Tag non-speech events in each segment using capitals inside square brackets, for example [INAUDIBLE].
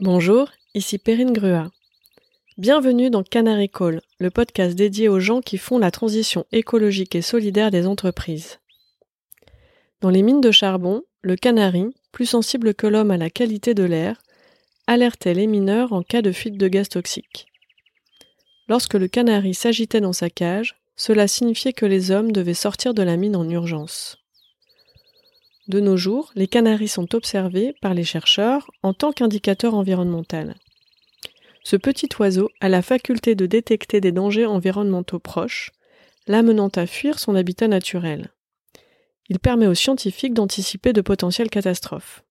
Bonjour, ici Perrine Grua. Bienvenue dans Canary Call, le podcast dédié aux gens qui font la transition écologique et solidaire des entreprises. Dans les mines de charbon, le canari, plus sensible que l'homme à la qualité de l'air, alertait les mineurs en cas de fuite de gaz toxiques. Lorsque le canari s'agitait dans sa cage, cela signifiait que les hommes devaient sortir de la mine en urgence. De nos jours, les canaris sont observés par les chercheurs en tant qu'indicateur environnemental. Ce petit oiseau a la faculté de détecter des dangers environnementaux proches, l'amenant à fuir son habitat naturel. Il permet aux scientifiques d'anticiper de potentielles catastrophes.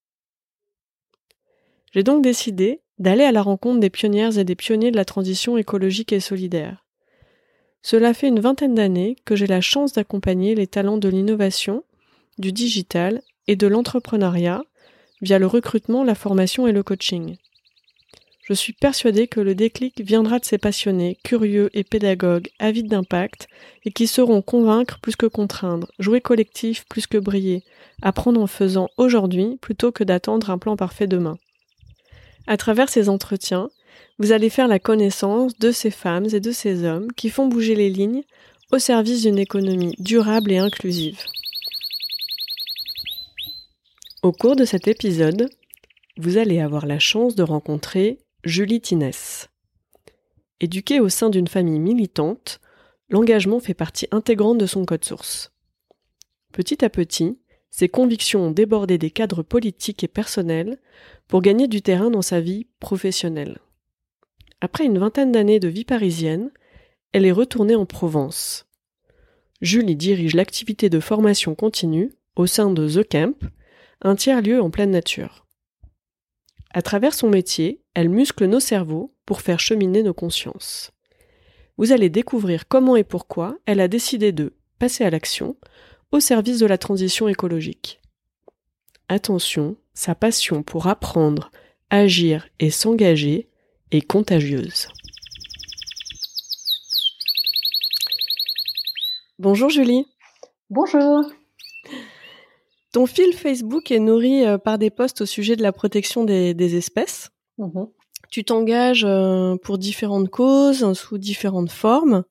J'ai donc décidé d'aller à la rencontre des pionnières et des pionniers de la transition écologique et solidaire. Cela fait une vingtaine d'années que j'ai la chance d'accompagner les talents de l'innovation du digital et de l'entrepreneuriat via le recrutement, la formation et le coaching. Je suis persuadée que le déclic viendra de ces passionnés, curieux et pédagogues, avides d'impact, et qui sauront convaincre plus que contraindre, jouer collectif plus que briller, apprendre en faisant aujourd'hui plutôt que d'attendre un plan parfait demain. À travers ces entretiens, vous allez faire la connaissance de ces femmes et de ces hommes qui font bouger les lignes au service d'une économie durable et inclusive. Au cours de cet épisode, vous allez avoir la chance de rencontrer Julie Tinès. Éduquée au sein d'une famille militante, l'engagement fait partie intégrante de son code source. Petit à petit, ses convictions ont débordé des cadres politiques et personnels pour gagner du terrain dans sa vie professionnelle. Après une vingtaine d'années de vie parisienne, elle est retournée en Provence. Julie dirige l'activité de formation continue au sein de The Camp, un tiers-lieu en pleine nature. À travers son métier, elle muscle nos cerveaux pour faire cheminer nos consciences. Vous allez découvrir comment et pourquoi elle a décidé de passer à l'action au service de la transition écologique. Attention, sa passion pour apprendre, agir et s'engager est contagieuse. Bonjour Julie. Bonjour. Ton fil Facebook est nourri euh, par des posts au sujet de la protection des, espèces. Mhm. Tu t'engages euh, pour différentes causes, sous différentes formes,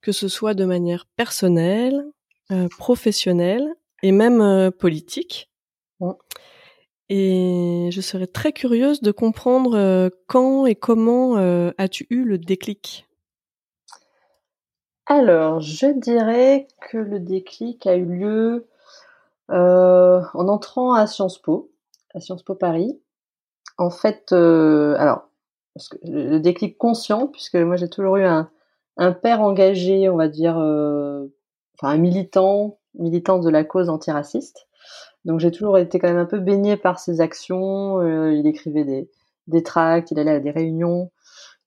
que ce soit de manière personnelle, euh, professionnelle et même politique. Et je serais très curieuse de comprendre quand et comment as-tu eu le déclic? Alors, je dirais que le déclic a eu lieu euh, en entrant à Sciences Po, à Sciences Po Paris, en fait, euh, alors, parce que le déclic conscient, puisque moi j'ai toujours eu un, un père engagé, on va dire, euh, enfin un militant, militant de la cause antiraciste. Donc j'ai toujours été quand même un peu baigné par ses actions. Euh, il écrivait des, des tracts, il allait à des réunions,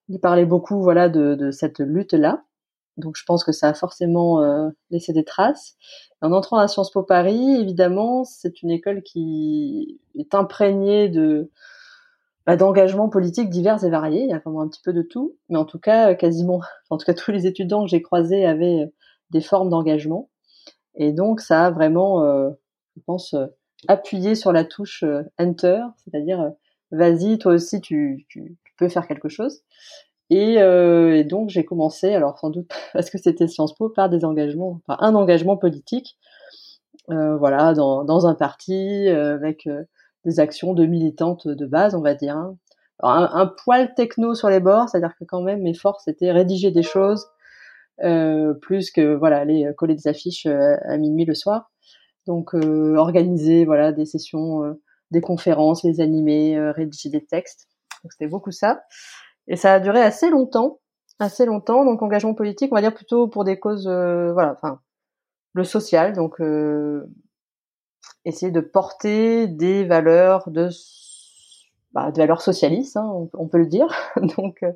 il parlait beaucoup, voilà, de, de cette lutte-là. Donc je pense que ça a forcément euh, laissé des traces. En entrant à Sciences Po Paris, évidemment, c'est une école qui est imprégnée de bah, d'engagements politiques divers et variés. Il y a vraiment un petit peu de tout, mais en tout cas, quasiment, [LAUGHS] en tout cas, tous les étudiants que j'ai croisés avaient euh, des formes d'engagement. Et donc, ça a vraiment, euh, je pense, appuyé sur la touche Enter, c'est-à-dire, vas-y, toi aussi, tu, tu, tu peux faire quelque chose. Euh, et, donc j'ai commencé, alors sans doute [LAUGHS] parce que c'était Sciences Po, par des engagements, enfin un engagement politique, euh, voilà, dans, dans, un parti euh, avec des actions de militantes de base, on va dire. Hein. Alors, un, poil techno sur les bords, c'est-à-dire que quand même mes forces étaient rédiger des choses, plus que voilà aller coller des affiches à minuit le soir. Donc organiser voilà des sessions, des conférences, les animer, rédiger des textes. C'était beaucoup ça. Et ça a duré assez longtemps, assez longtemps. Donc engagement politique, on va dire plutôt pour des causes, euh, voilà, enfin le social. Donc euh, essayer de porter des valeurs de bah, des valeurs socialistes, hein, on, peut le dire, [LAUGHS] donc euh,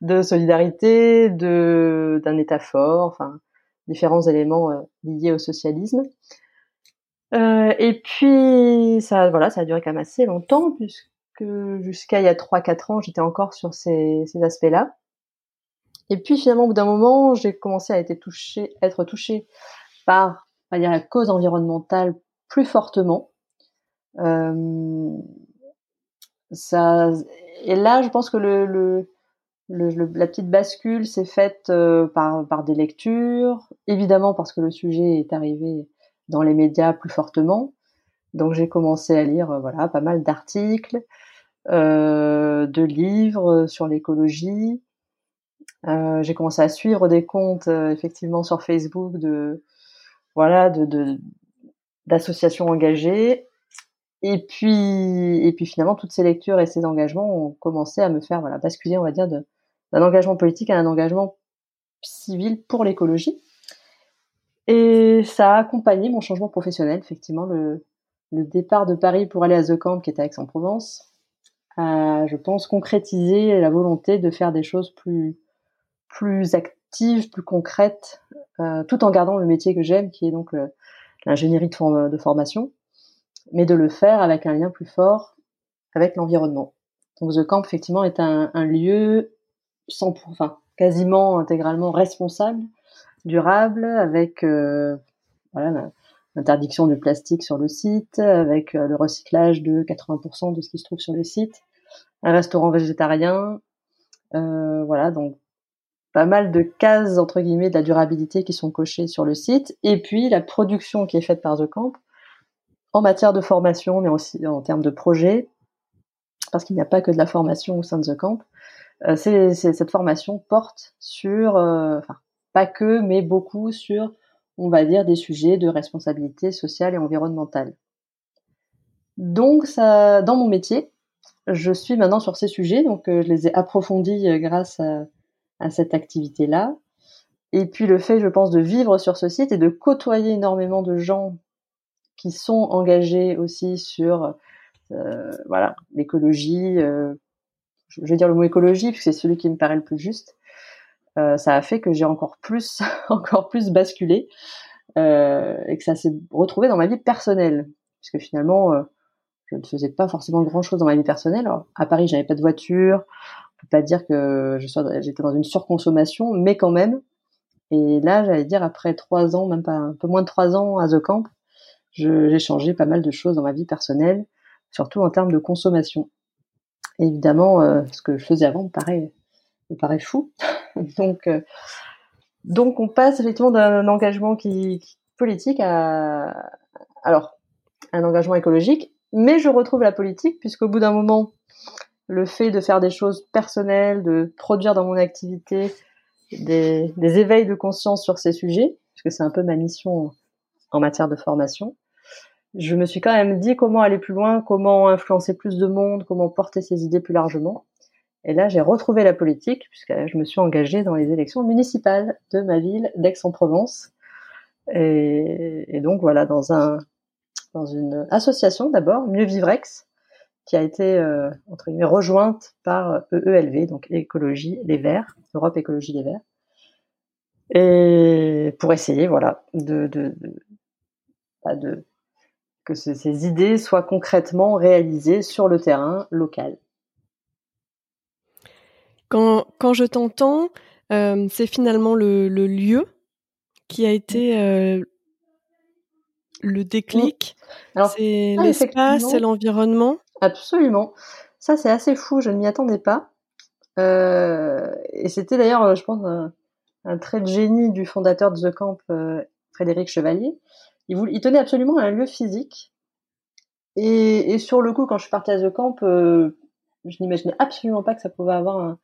de solidarité, de d'un État fort, enfin différents éléments liés au socialisme. Euh, et puis ça, voilà, ça a duré quand même assez longtemps puisque que jusqu'à il y a 3-4 ans, j'étais encore sur ces, ces aspects-là. Et puis finalement, au bout d'un moment, j'ai commencé à être touchée, être touchée par, on dire, la cause environnementale plus fortement. Euh, ça, et là, je pense que le, le, la petite bascule s'est faite euh, par, par des lectures, évidemment parce que le sujet est arrivé dans les médias plus fortement. Donc j'ai commencé à lire, voilà, pas mal d'articles, euh, de livres sur l'écologie. Euh, j'ai commencé à suivre des comptes effectivement sur Facebook de voilà de d'associations engagées et puis, et puis finalement, toutes ces lectures et ces engagements ont commencé à me faire voilà, basculer, on va dire, d'un engagement politique à un engagement civil pour l'écologie. Et ça a accompagné mon changement professionnel, effectivement, le, le départ de Paris pour aller à The Camp, qui était à Aix-en-Provence, a, je pense, concrétisé la volonté de faire des choses plus, plus actives, plus concrètes, euh, tout en gardant le métier que j'aime, qui est donc l'ingénierie de, de formation mais de le faire avec un lien plus fort avec l'environnement. Donc The Camp effectivement est un, un lieu sans, enfin quasiment intégralement responsable, durable, avec euh, voilà l'interdiction du plastique sur le site, avec euh, le recyclage de 80% de ce qui se trouve sur le site, un restaurant végétarien, euh, voilà donc pas mal de cases entre guillemets de la durabilité qui sont cochées sur le site, et puis la production qui est faite par The Camp en matière de formation, mais aussi en termes de projet, parce qu'il n'y a pas que de la formation au sein de The Camp. Euh, cette formation porte sur, euh, enfin pas que, mais beaucoup sur, on va dire, des sujets de responsabilité sociale et environnementale. Donc, dans mon métier, je suis maintenant sur ces sujets, donc euh, je les ai approfondis grâce à, cette activité-là. Et puis le fait, je pense, de vivre sur ce site et de côtoyer énormément de gens qui sont engagés aussi sur euh, l'écologie. Euh, je vais dire le mot écologie puisque c'est celui qui me paraît le plus juste. Euh, ça a fait que j'ai encore plus [LAUGHS] encore plus basculé euh, et que ça s'est retrouvé dans ma vie personnelle puisque finalement euh, je ne faisais pas forcément grand chose dans ma vie personnelle. Alors, à Paris, j'avais pas de voiture. On peut pas dire que j'étais dans une surconsommation, mais quand même. Et là, j'allais dire après trois ans, même pas un peu moins de trois ans à The Camp, j'ai changé pas mal de choses dans ma vie personnelle, surtout en termes de consommation. évidemment, ce que je faisais avant me paraît, me paraît fou. [LAUGHS] [LAUGHS] donc, euh, donc on passe effectivement d'un engagement qui, politique à, alors, un engagement écologique, mais je retrouve la politique puisqu'au bout d'un moment, le fait de faire des choses personnelles, de produire dans mon activité des, des éveils de conscience sur ces sujets, puisque c'est un peu ma mission en matière de formation, je me suis quand même dit comment aller plus loin, comment influencer plus de monde, comment porter ses idées plus largement. Et là, j'ai retrouvé la politique puisque je me suis engagée dans les élections municipales de ma ville d'Aix-en-Provence. Et, donc voilà, dans un dans une association d'abord, Mieux Vivrex, qui a été euh, entre guillemets rejointe par EELV, donc Écologie Les Verts, Europe Écologie Les Verts, et pour essayer voilà de de, de, de que ces idées soient concrètement réalisées sur le terrain local. Quand, quand je t'entends, euh, c'est finalement le, le, lieu qui a été euh, le déclic. C'est l'espace, c'est l'environnement. Absolument. Ça, c'est assez fou. Je ne m'y attendais pas. Euh, et c'était d'ailleurs, je pense, un, un, trait de génie du fondateur de The Camp, Frédéric Chevalier, il, tenait absolument à un lieu physique. Et, sur le coup, quand je suis partie à The Camp, je n'imaginais absolument pas que ça pouvait avoir un,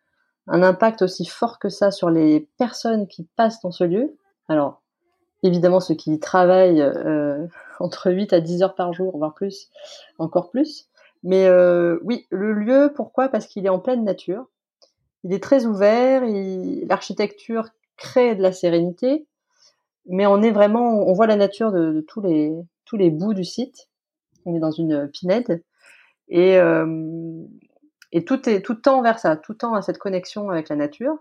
impact aussi fort que ça sur les personnes qui passent dans ce lieu. Alors, évidemment, ceux qui travaillent euh, [LAUGHS] entre 8 à 10 heures par jour, voire plus, encore plus. Mais euh, oui, le lieu, pourquoi? Parce qu'il est en pleine nature. Il est très ouvert, l'architecture crée de la sérénité mais on est vraiment, on voit la nature de, tous les tous les bouts du site. On est dans une pinède et euh, et tout est tout tend vers ça, tout tend à cette connexion avec la nature.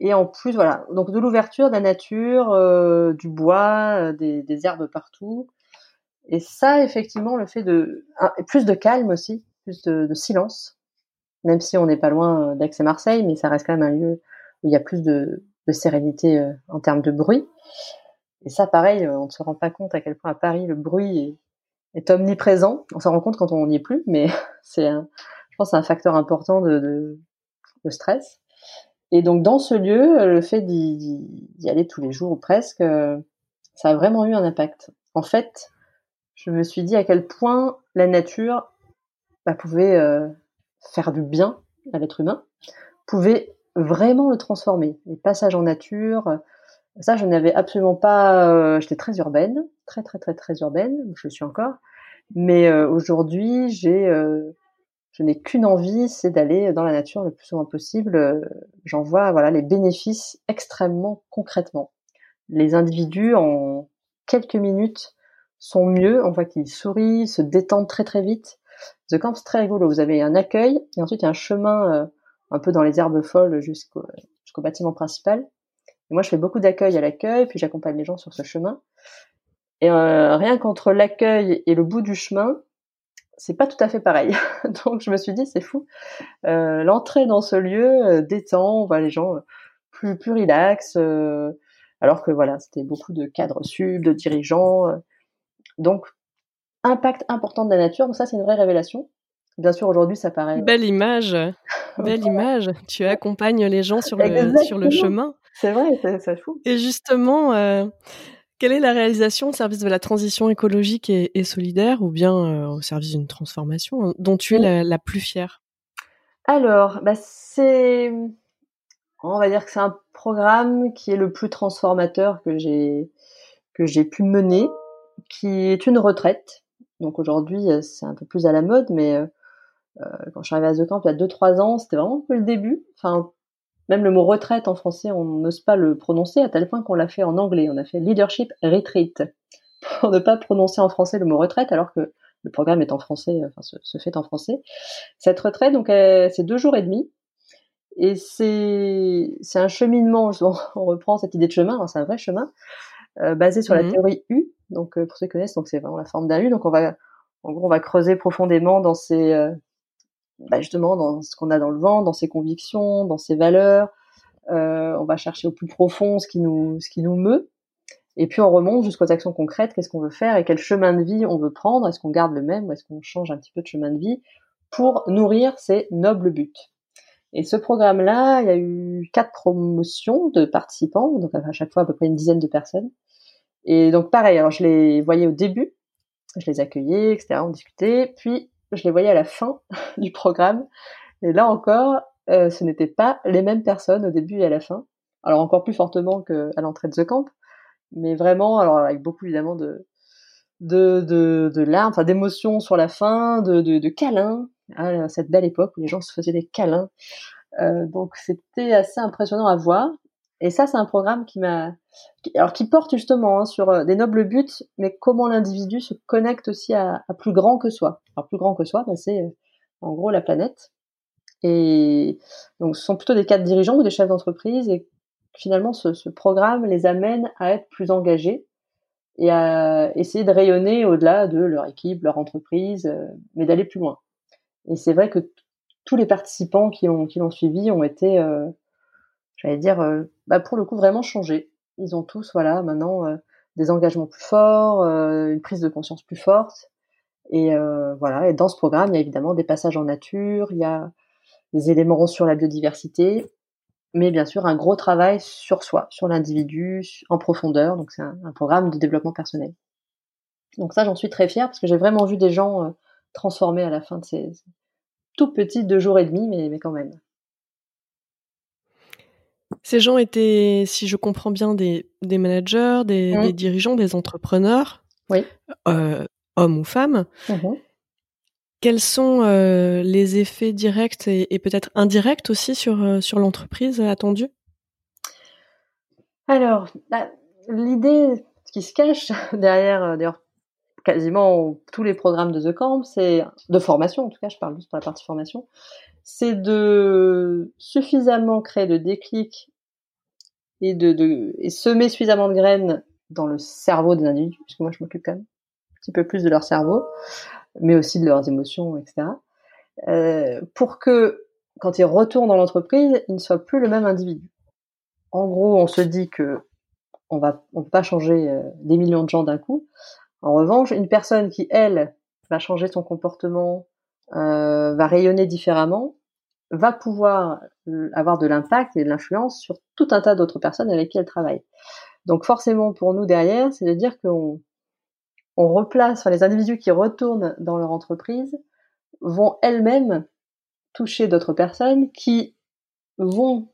Et en plus, voilà, donc de l'ouverture, de la nature, euh, du bois, euh, des, des, herbes partout. Et ça, effectivement, le fait de plus de calme aussi, plus de, de silence, même si on n'est pas loin d'Aix et Marseille, mais ça reste quand même un lieu où il y a plus de, de sérénité euh, en termes de bruit. Et ça, pareil, euh, on ne se rend pas compte à quel point à Paris le bruit est omniprésent. On s'en rend compte quand on n'y est plus, mais [LAUGHS] c'est, je pense, un facteur important de, stress. Et donc dans ce lieu, le fait d'y, aller tous les jours ou presque, ça a vraiment eu un impact. En fait, je me suis dit à quel point la nature bah, pouvait euh, faire du bien à l'être humain, pouvait vraiment le transformer. Les passages en nature, ça, je n'avais absolument pas. Euh, j'étais très urbaine, très très très très urbaine. Je le suis encore. Mais euh, aujourd'hui, j'ai, euh, je n'ai qu'une envie, c'est d'aller dans la nature le plus souvent possible. J'en vois, voilà, les bénéfices extrêmement concrètement. Les individus en quelques minutes sont mieux. On voit qu'ils sourient, se détendent très très vite. The Camp, c'est très rigolo. Vous avez un accueil et ensuite il y a un chemin un peu dans les herbes folles jusqu'au jusqu'au bâtiment principal moi, je fais beaucoup d'accueil à l'accueil, puis j'accompagne les gens sur ce chemin. Et euh, rien qu'entre l'accueil et le bout du chemin, c'est pas tout à fait pareil. [LAUGHS] Donc je me suis dit, c'est fou. Euh, L'entrée dans ce lieu euh, détend, on voit les gens euh, plus plus relax, euh, alors que voilà, c'était beaucoup de cadres sub, de dirigeants. donc impact important de la nature. Donc ça, c'est une vraie révélation. Bien sûr, aujourd'hui, ça paraît. Belle image, [LAUGHS] belle image. Tu accompagnes les gens sur le sur le chemin. C'est vrai, c'est fou. Et justement, quelle est la réalisation au service de la transition écologique et, solidaire, ou bien euh, au service d'une transformation, hein, dont tu es la, plus fière? Alors, bah c'est, on va dire que c'est un programme qui est le plus transformateur que j'ai pu mener, qui est une retraite. Donc aujourd'hui, euh, c'est un peu plus à la mode, mais quand je suis arrivée à The Camp il y a 2-3 ans, c'était vraiment un peu le début. Enfin, même le mot retraite en français, on n'ose pas le prononcer à tel point qu'on l'a fait en anglais. On a fait leadership retreat [LAUGHS] pour ne pas prononcer en français le mot retraite alors que le programme est en français, enfin se, fait en français. Cette retraite, donc, c'est deux jours et demi. Et c'est c'est un cheminement. [LAUGHS] On reprend cette idée de chemin. C'est un vrai chemin euh, basé sur la mmh théorie U. Donc euh, pour ceux qui connaissent, donc c'est vraiment la forme d'un U. Donc on va en gros on va creuser profondément dans ces euh, bah justement dans ce qu'on a dans le vent, dans ses convictions, dans ses valeurs. Euh, on va chercher au plus profond ce qui nous, ce qui nous meut. Et puis on remonte jusqu'aux actions concrètes, qu'est-ce qu'on veut faire et quel chemin de vie on veut prendre, est-ce qu'on garde le même ou est-ce qu'on change un petit peu de chemin de vie pour nourrir ces nobles buts? Et ce programme-là, il y a eu quatre promotions de participants, donc à chaque fois à peu près une dizaine de personnes. Et donc pareil, alors je les voyais au début, je les accueillais, etc., on discutait, puis je les voyais à la fin [LAUGHS] du programme. Et là encore, euh, ce n'étaient pas les mêmes personnes au début et à la fin. Alors encore plus fortement qu'à l'entrée de The Camp, mais vraiment, alors avec beaucoup évidemment de de, de, de larmes, enfin d'émotions sur la fin, de, de, de câlins, hein, cette belle époque où les gens se faisaient des câlins. Euh, donc c'était assez impressionnant à voir. Et ça, c'est un programme qui m'a, alors qui porte justement hein, sur euh, des nobles buts, mais comment l'individu se connecte aussi à, plus grand que soi. Alors plus grand que soi, ben, c'est euh, en gros la planète. Et donc, ce sont plutôt des cadres dirigeants ou des chefs d'entreprise, et finalement, ce, programme les amène à être plus engagés et à essayer de rayonner au-delà de leur équipe, leur entreprise, euh, mais d'aller plus loin. Et c'est vrai que tous les participants qui l'ont qui suivi ont été j'allais dire, euh, bah pour le coup vraiment changé. Ils ont tous, voilà, maintenant euh, des engagements plus forts, euh, une prise de conscience plus forte. Et voilà. Et dans ce programme, il y a évidemment des passages en nature, il y a des éléments sur la biodiversité, mais bien sûr un gros travail sur soi, sur l'individu, en profondeur. Donc c'est un, programme de développement personnel. Donc ça, j'en suis très fière parce que j'ai vraiment vu des gens transformés à la fin de ces, tout petits deux jours et demi, mais, mais quand même. Ces gens étaient, si je comprends bien, des, managers, mmh. des, dirigeants, des entrepreneurs, oui. Euh, hommes ou femmes. Mmh Quels sont euh, les effets directs et, peut-être indirects aussi sur, euh, sur l'entreprise attendue? Alors, bah, l'idée, ce qui se cache [LAUGHS] derrière, d'ailleurs, quasiment tous les programmes de The Camp, c'est de formation, en tout cas, je parle juste pour la partie formation, c'est de suffisamment créer de déclic et de, semer suffisamment de graines dans le cerveau des individus, puisque moi je m'occupe quand même un petit peu plus de leur cerveau, mais aussi de leurs émotions, etc. Euh, pour que quand ils retournent dans l'entreprise, ils ne soient plus le même individu. En gros, on se dit que on va, on peut pas changer euh, des millions de gens d'un coup. En revanche, une personne qui, elle, va changer son comportement, va rayonner différemment, va pouvoir euh, avoir de l'impact et de l'influence sur tout un tas d'autres personnes avec qui elle travaille. Donc forcément, pour nous derrière, c'est de dire qu'on on replace, enfin, les individus qui retournent dans leur entreprise vont elles-mêmes toucher d'autres personnes qui vont,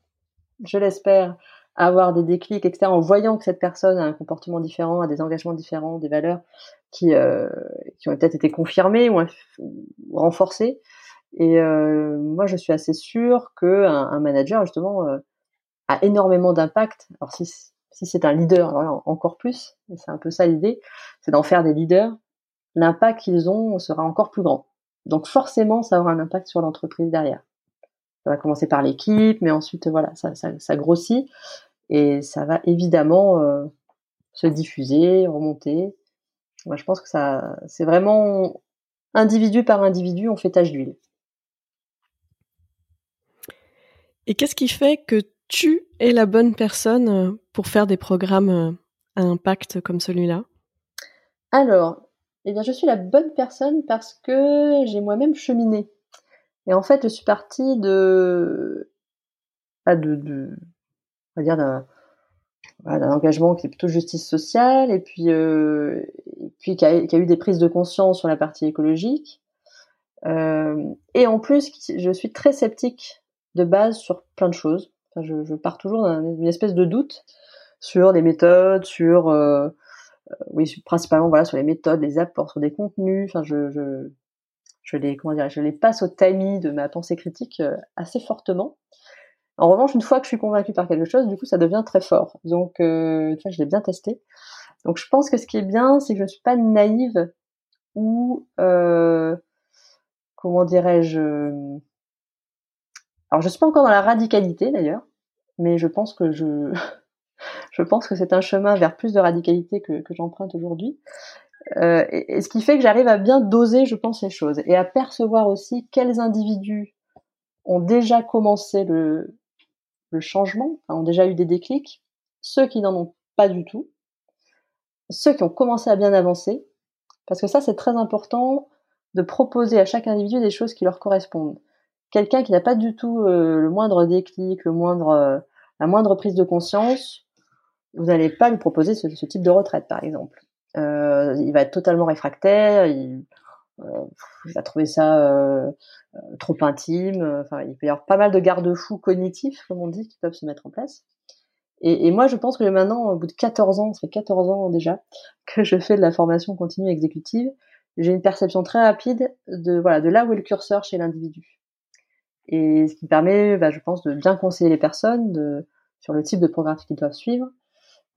je l'espère, avoir des déclics, etc., en voyant que cette personne a un comportement différent, a des engagements différents, des valeurs qui, euh, qui ont peut-être été confirmées ou, renforcées. Et euh, moi, je suis assez sûre que un, manager, justement, euh, a énormément d'impact. Alors, si, si c'est un leader, encore plus, c'est un peu ça l'idée, c'est d'en faire des leaders. L'impact qu'ils ont sera encore plus grand. Donc, forcément, ça aura un impact sur l'entreprise derrière ça va commencer par l'équipe, mais ensuite voilà, ça, ça, ça, grossit et ça va évidemment euh, se diffuser, remonter. Moi, je pense que ça, c'est vraiment individu par individu, on fait tâche d'huile. Et qu'est-ce qui fait que tu es la bonne personne euh, pour faire des programmes euh, à impact comme celui-là? Alors, eh bien, je suis la bonne personne parce que j'ai moi-même cheminé. Et en fait, je suis partie de, bah, de, de on va dire d'un, engagement qui est plutôt justice sociale et puis, euh, puis qui a, a, eu des prises de conscience sur la partie écologique. Euh, et en plus, je suis très sceptique de base sur plein de choses. Je, pars toujours d'une espèce de doute sur des méthodes, sur euh, euh, oui, principalement voilà sur les méthodes, les apports, sur des contenus. Enfin, je, je je les comment dire, je les passe au tamis de ma pensée critique euh, assez fortement. En revanche, une fois que je suis convaincue par quelque chose, du coup, ça devient très fort. Donc, euh, tu vois, je l'ai bien testé. Donc, je pense que ce qui est bien, c'est que je ne suis pas naïve ou euh, comment dirais-je Alors, je suis pas encore dans la radicalité d'ailleurs, mais je pense que je [LAUGHS] je pense que c'est un chemin vers plus de radicalité que, que j'emprunte aujourd'hui. Euh, et, ce qui fait que j'arrive à bien doser, je pense, les choses et à percevoir aussi quels individus ont déjà commencé le, le changement, ont déjà eu des déclics, ceux qui n'en ont pas du tout, ceux qui ont commencé à bien avancer, parce que ça c'est très important de proposer à chaque individu des choses qui leur correspondent. Quelqu'un qui n'a pas du tout euh, le moindre déclic, le moindre, euh, la moindre prise de conscience, vous n'allez pas lui proposer ce, type de retraite, par exemple. Euh, il va être totalement réfractaire, il, euh, va trouver ça euh, trop intime. Enfin, il peut y avoir pas mal de garde-fous cognitifs, comme on dit, qui peuvent se mettre en place. Et, moi, je pense que maintenant, au bout de 14 ans, ça fait 14 ans déjà [LAUGHS] que je fais de la formation continue exécutive, j'ai une perception très rapide de voilà de là où est le curseur chez l'individu. Et ce qui permet, bah, je pense, de bien conseiller les personnes de, sur le type de programme qu'ils doivent suivre,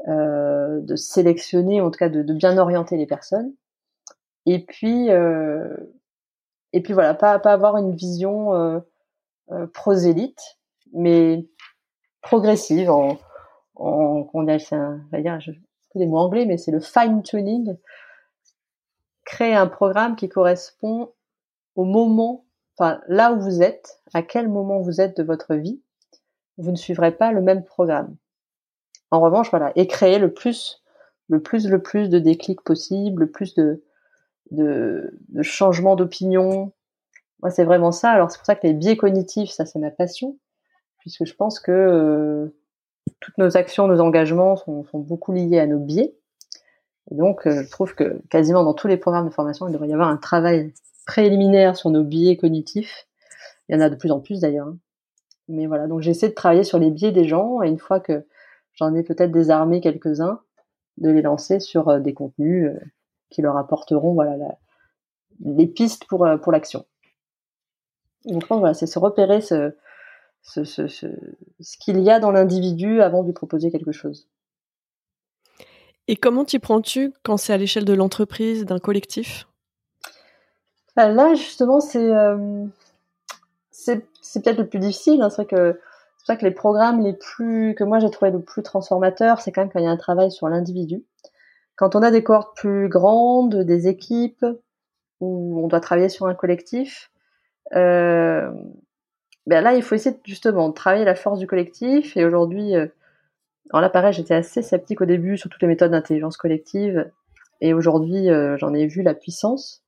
euh, de sélectionner, en tout cas de, bien orienter les personnes. Et puis, euh, et puis voilà, pas, pas avoir une vision euh, euh prosélyte, mais progressive en, en on a, un, dire, je, des mots anglais, mais c'est le fine tuning. Créer un programme qui correspond au moment, enfin là où vous êtes, à quel moment vous êtes de votre vie. Vous ne suivrez pas le même programme. En revanche, voilà, et créer le plus, le plus, le plus de déclics possible, le plus de, de, changements d'opinion. Moi, c'est vraiment ça. Alors, c'est pour ça que les biais cognitifs, ça, c'est ma passion, puisque je pense que euh, toutes nos actions, nos engagements sont, sont, beaucoup liés à nos biais. Et donc, euh, je trouve que quasiment dans tous les programmes de formation, il devrait y avoir un travail préliminaire sur nos biais cognitifs. Il y en a de plus en plus d'ailleurs. Hein. Mais voilà, donc j'essaie de travailler sur les biais des gens, et une fois que j'en ai peut-être désarmé quelques-uns, de les lancer sur euh, des contenus qui leur apporteront voilà les pistes pour euh, pour l'action. Donc voilà, c'est se repérer ce ce, ce, ce, ce qu'il y a dans l'individu avant de lui proposer quelque chose. Et comment t'y prends-tu quand c'est à l'échelle de l'entreprise, d'un collectif? Bah, Là, justement, c'est c'est peut-être le plus difficile. Hein. C'est vrai que c'est pour ça que les programmes les plus que moi j'ai trouvé le plus transformateurs, c'est quand même quand il y a un travail sur l'individu. Quand on a des cohortes plus grandes, des équipes où on doit travailler sur un collectif, euh, ben là il faut essayer justement de travailler la force du collectif. Et aujourd'hui, euh, alors là pareil, j'étais assez sceptique au début sur toutes les méthodes d'intelligence collective. Et aujourd'hui, j'en ai vu la puissance.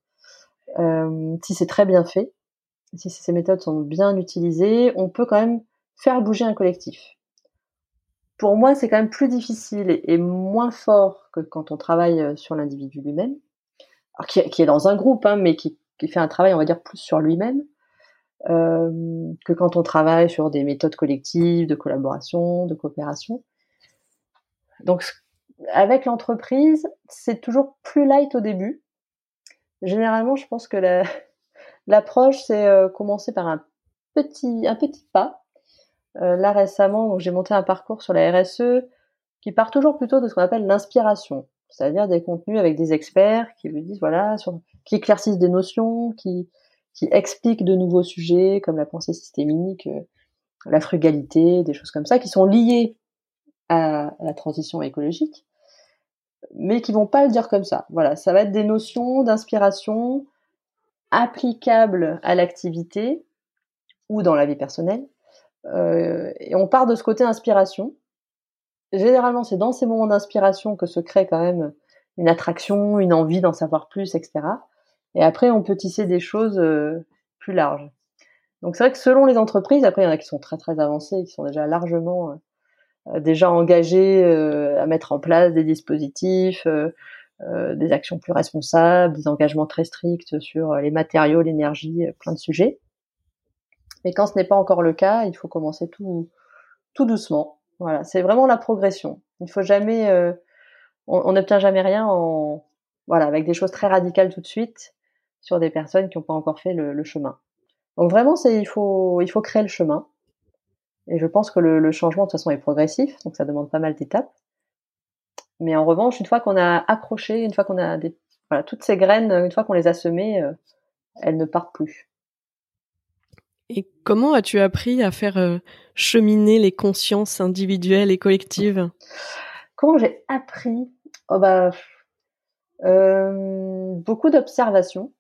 si c'est très bien fait, si ces méthodes sont bien utilisées, on peut quand même faire bouger un collectif pour moi, c'est quand même plus difficile et, moins fort que quand on travaille euh, sur l'individu lui-même, qui, qui, est dans un groupe, hein, mais qui, fait un travail, on va dire, plus sur lui-même, euh, que quand on travaille sur des méthodes collectives, de collaboration, de coopération. Donc, avec l'entreprise, c'est toujours plus light au début. Généralement, je pense que [LAUGHS] l'approche, c'est euh, commencer par un petit, un petit pas, là récemment, j'ai monté un parcours sur la RSE qui part toujours plutôt de ce qu'on appelle l'inspiration, c'est-à-dire des contenus avec des experts qui vous disent voilà, qui éclaircissent des notions, qui qui expliquent de nouveaux sujets comme la pensée systémique, euh, la frugalité, des choses comme ça, qui sont liées à, la transition écologique, mais qui vont pas le dire comme ça. Voilà, ça va être des notions d'inspiration applicables à l'activité ou dans la vie personnelle, euh, et on part de ce côté inspiration. Généralement, c'est dans ces moments d'inspiration que se crée quand même une attraction, une envie d'en savoir plus, etc. Et après, on peut tisser des choses euh, plus larges. Donc c'est vrai que selon les entreprises, après il y en a qui sont très très avancées, qui sont déjà largement euh, déjà engagés à mettre en place des dispositifs, des actions plus responsables, des engagements très stricts sur les matériaux, l'énergie, plein de sujets. Mais quand ce n'est pas encore le cas, il faut commencer tout, tout doucement. Voilà, c'est vraiment la progression. Il faut jamais, euh, on n'obtient jamais rien en, voilà, avec des choses très radicales tout de suite sur des personnes qui n'ont pas encore fait le, chemin. Donc vraiment, c'est, il faut, il faut créer le chemin. Et je pense que le, changement de toute façon est progressif, donc ça demande pas mal d'étapes. Mais en revanche, une fois qu'on a accroché, une fois qu'on a des, voilà, toutes ces graines, une fois qu'on les a semées, euh, elles ne partent plus. Et comment as-tu appris à faire euh, cheminer les consciences individuelles et collectives? Comment j'ai appris? Oh bah, euh, Beaucoup d'observations.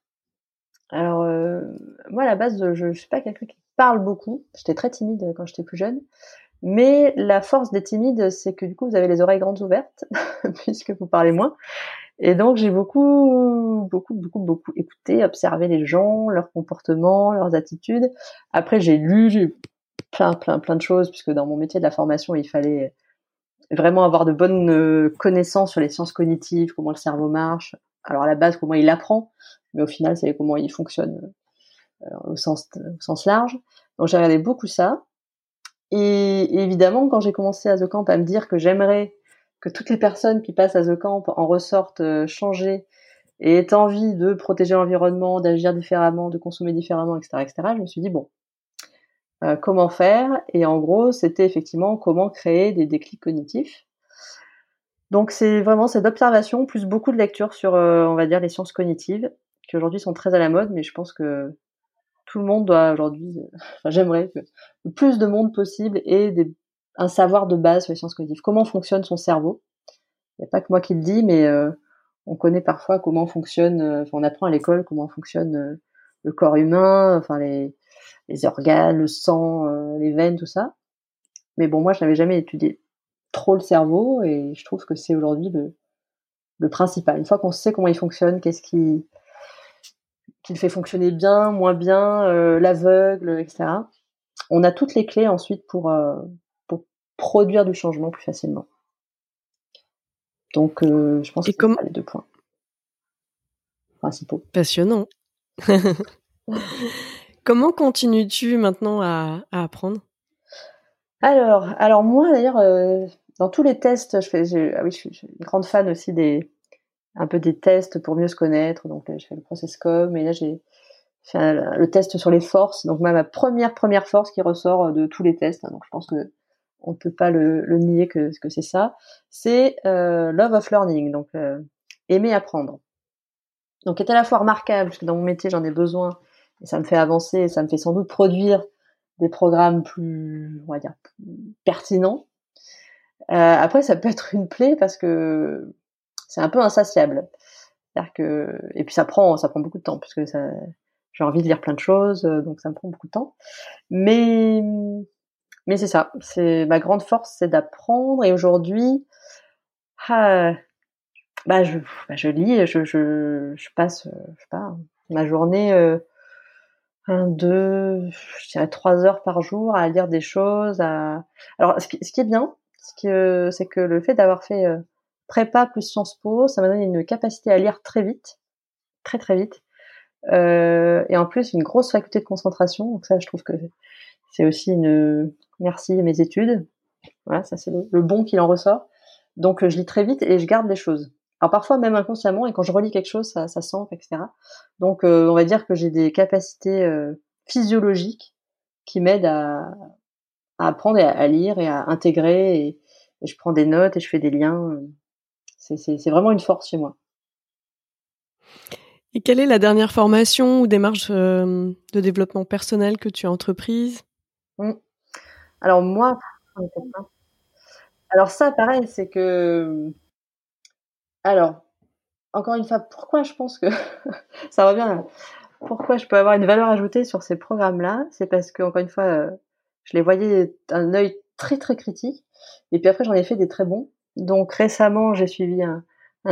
Alors, euh, moi, à la base, je ne suis pas quelqu'un qui parle beaucoup. J'étais très timide quand j'étais plus jeune. Mais la force des timides, c'est que du coup, vous avez les oreilles grandes ouvertes, [LAUGHS] puisque vous parlez moins. Et donc j'ai beaucoup, beaucoup, beaucoup, beaucoup écouté, observé les gens, leurs comportements, leurs attitudes. Après j'ai lu, plein, plein, plein de choses puisque dans mon métier de la formation il fallait vraiment avoir de bonnes euh, connaissances sur les sciences cognitives, comment le cerveau marche. Alors à la base comment il apprend, mais au final c'est comment il fonctionne euh, au sens, au sens large. Donc j'ai regardé beaucoup ça. Et évidemment quand j'ai commencé à The Camp à me dire que j'aimerais que toutes les personnes qui passent à The Camp en ressortent euh, changées et aient envie de protéger l'environnement, d'agir différemment, de consommer différemment, etc., etc., je me suis dit, bon, euh, comment faire? Et en gros, c'était effectivement comment créer des déclics cognitifs. Donc c'est vraiment cette observation plus beaucoup de lectures sur, euh, on va dire, les sciences cognitives, qui aujourd'hui sont très à la mode, mais je pense que tout le monde doit aujourd'hui, enfin, j'aimerais que le plus de monde possible ait des un savoir de base sur les sciences cognitives. Comment fonctionne son cerveau? Il n'y a pas que moi qui le dis, mais euh, on connaît parfois comment fonctionne, euh, on apprend à l'école comment fonctionne euh, le corps humain, enfin les, les organes, le sang, les veines, tout ça. Mais bon, moi, je n'avais jamais étudié trop le cerveau et je trouve que c'est aujourd'hui le, le principal. Une fois qu'on sait comment il fonctionne, qu'est-ce qui, qui le fait fonctionner bien, moins bien, l'aveugle, etc. On a toutes les clés ensuite pour, produire du changement plus facilement. Donc, euh, je pense que c'est les deux points principaux. Passionnant. [LAUGHS] Comment continues-tu maintenant à, apprendre? Alors, alors moi d'ailleurs, euh, dans tous les tests, je fais, ah oui, je suis, une grande fan aussi des, un peu des tests pour mieux se connaître. Donc, je fais le processcom et là j'ai fait le test sur les forces. Donc, ma première première force qui ressort de tous les tests. Donc, je pense que on peut pas le, nier que, que c'est ça, c'est euh, love of learning, donc euh, aimer apprendre. Donc, est à la fois remarquable, parce que dans mon métier, j'en ai besoin, et ça me fait avancer, ça me fait sans doute produire des programmes plus, on va dire, pertinents. Euh, après, ça peut être une plaie parce que c'est un peu insatiable. C'est-à-dire que, et puis ça prend, ça prend beaucoup de temps, puisque ça, j'ai envie de lire plein de choses, donc ça me prend beaucoup de temps. Mais mais c'est ça, c'est ma grande force, c'est d'apprendre. Et aujourd'hui, ah, bah je, bah, je lis, je, je, je passe, je sais pas, ma journée, un, deux, je dirais trois heures par jour à lire des choses. À... Alors, ce qui, ce qui est bien, c'est que le fait d'avoir fait prépa plus Sciences Po, ça m'a donné une capacité à lire très vite, très très vite, euh, et en plus une grosse faculté de concentration. Donc ça, je trouve que c'est aussi une merci mes études. Voilà, ça c'est le, bon qu'il en ressort. Donc je lis très vite et je garde des choses. Alors parfois même inconsciemment et quand je relis quelque chose, ça, ça s'ancre, etc. Donc euh, on va dire que j'ai des capacités euh, physiologiques qui m'aident à, à apprendre et à, lire et à intégrer et, et, je prends des notes et je fais des liens. C'est vraiment une force chez moi. Et quelle est la dernière formation ou démarche euh, de développement personnel que tu as entreprise? Mmh. Alors moi, alors ça, pareil, c'est que, alors, encore une fois, pourquoi je pense que [LAUGHS] ça revient, pourquoi je peux avoir une valeur ajoutée sur ces programmes-là, c'est parce que, encore une fois, euh, je les voyais d'un œil très très critique, et puis après j'en ai fait des très bons. Donc récemment, j'ai suivi un,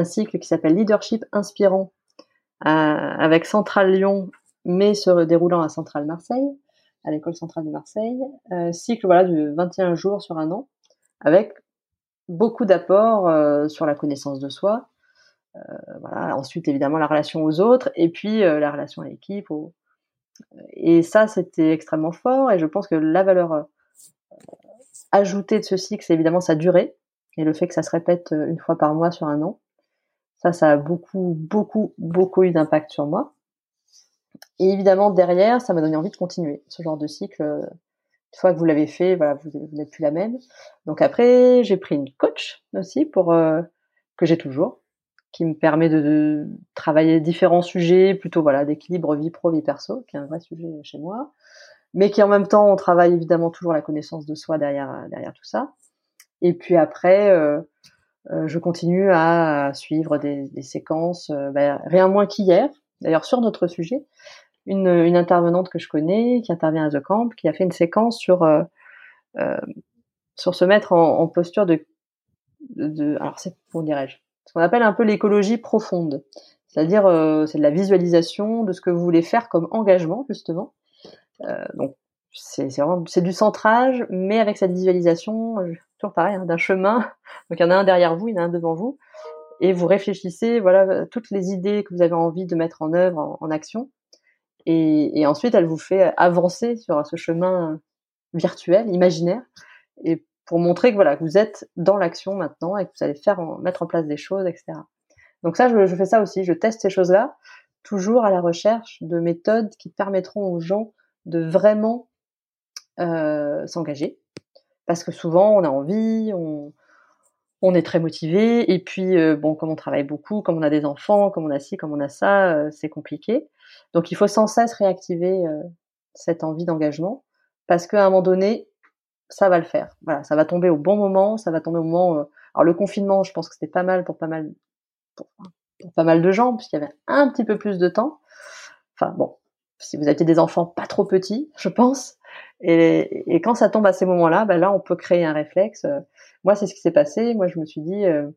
cycle qui s'appelle Leadership inspirant avec Centrale Lyon, mais se déroulant à Centrale Marseille, à l'école centrale de Marseille. Euh, cycle voilà de 21 jours sur un an, avec beaucoup d'apports euh, sur la connaissance de soi. Euh, voilà. Ensuite, évidemment, la relation aux autres, et puis euh, la relation à l'équipe. Et ça, c'était extrêmement fort. Et je pense que la valeur euh, ajoutée de ce cycle, c'est évidemment sa durée et le fait que ça se répète une fois par mois sur un an. Ça, ça a beaucoup, beaucoup, beaucoup eu d'impact sur moi. Et évidemment, derrière, ça m'a donné envie de continuer ce genre de cycle. Une fois que vous l'avez fait, voilà, vous, n'êtes plus la même. Donc après, j'ai pris une coach aussi pour euh, que j'ai toujours, qui me permet de, travailler différents sujets, plutôt voilà, d'équilibre vie pro vie perso, qui est un vrai sujet chez moi, mais qui en même temps, on travaille évidemment toujours la connaissance de soi derrière derrière tout ça. Et puis après, euh, euh, je continue à suivre des, des séquences, ben, rien moins qu'hier, d'ailleurs sur notre sujet, une, une, intervenante que je connais, qui intervient à The Camp, qui a fait une séquence sur, euh sur se mettre en, en posture de, de, de alors c'est, comment dirais-je, ce qu'on appelle un peu l'écologie profonde. C'est-à-dire, euh, c'est de la visualisation de ce que vous voulez faire comme engagement, justement. Euh, donc, c'est, c'est du centrage, mais avec cette visualisation, pareil, hein, d'un chemin. [LAUGHS] Donc il y en a un derrière vous, il y en a un devant vous, et vous réfléchissez, voilà, toutes les idées que vous avez envie de mettre en œuvre, en, action, et, ensuite elle vous fait avancer sur ce chemin virtuel, imaginaire, et pour montrer que voilà, que vous êtes dans l'action maintenant et que vous allez faire mettre en place des choses, etc. Donc ça, je, fais ça aussi, je teste ces choses-là, toujours à la recherche de méthodes qui permettront aux gens de vraiment euh, s'engager, parce que souvent on a envie, on, on est très motivé, et puis euh, bon, comme on travaille beaucoup, comme on a des enfants, comme on a ci, comme on a ça, euh, c'est compliqué. Donc il faut sans cesse réactiver euh, cette envie d'engagement, parce qu'à un moment donné, ça va le faire. Voilà, ça va tomber au bon moment, ça va tomber au moment. alors le confinement, je pense que c'était pas mal pour pas mal, pour, pour pas mal de gens, puisqu'il y avait un petit peu plus de temps. Enfin bon, si vous aviez des enfants pas trop petits, je pense, et, et, quand ça tombe à ces moments-là, ben là, on peut créer un réflexe. Moi, c'est ce qui s'est passé. Moi, je me suis dit, euh,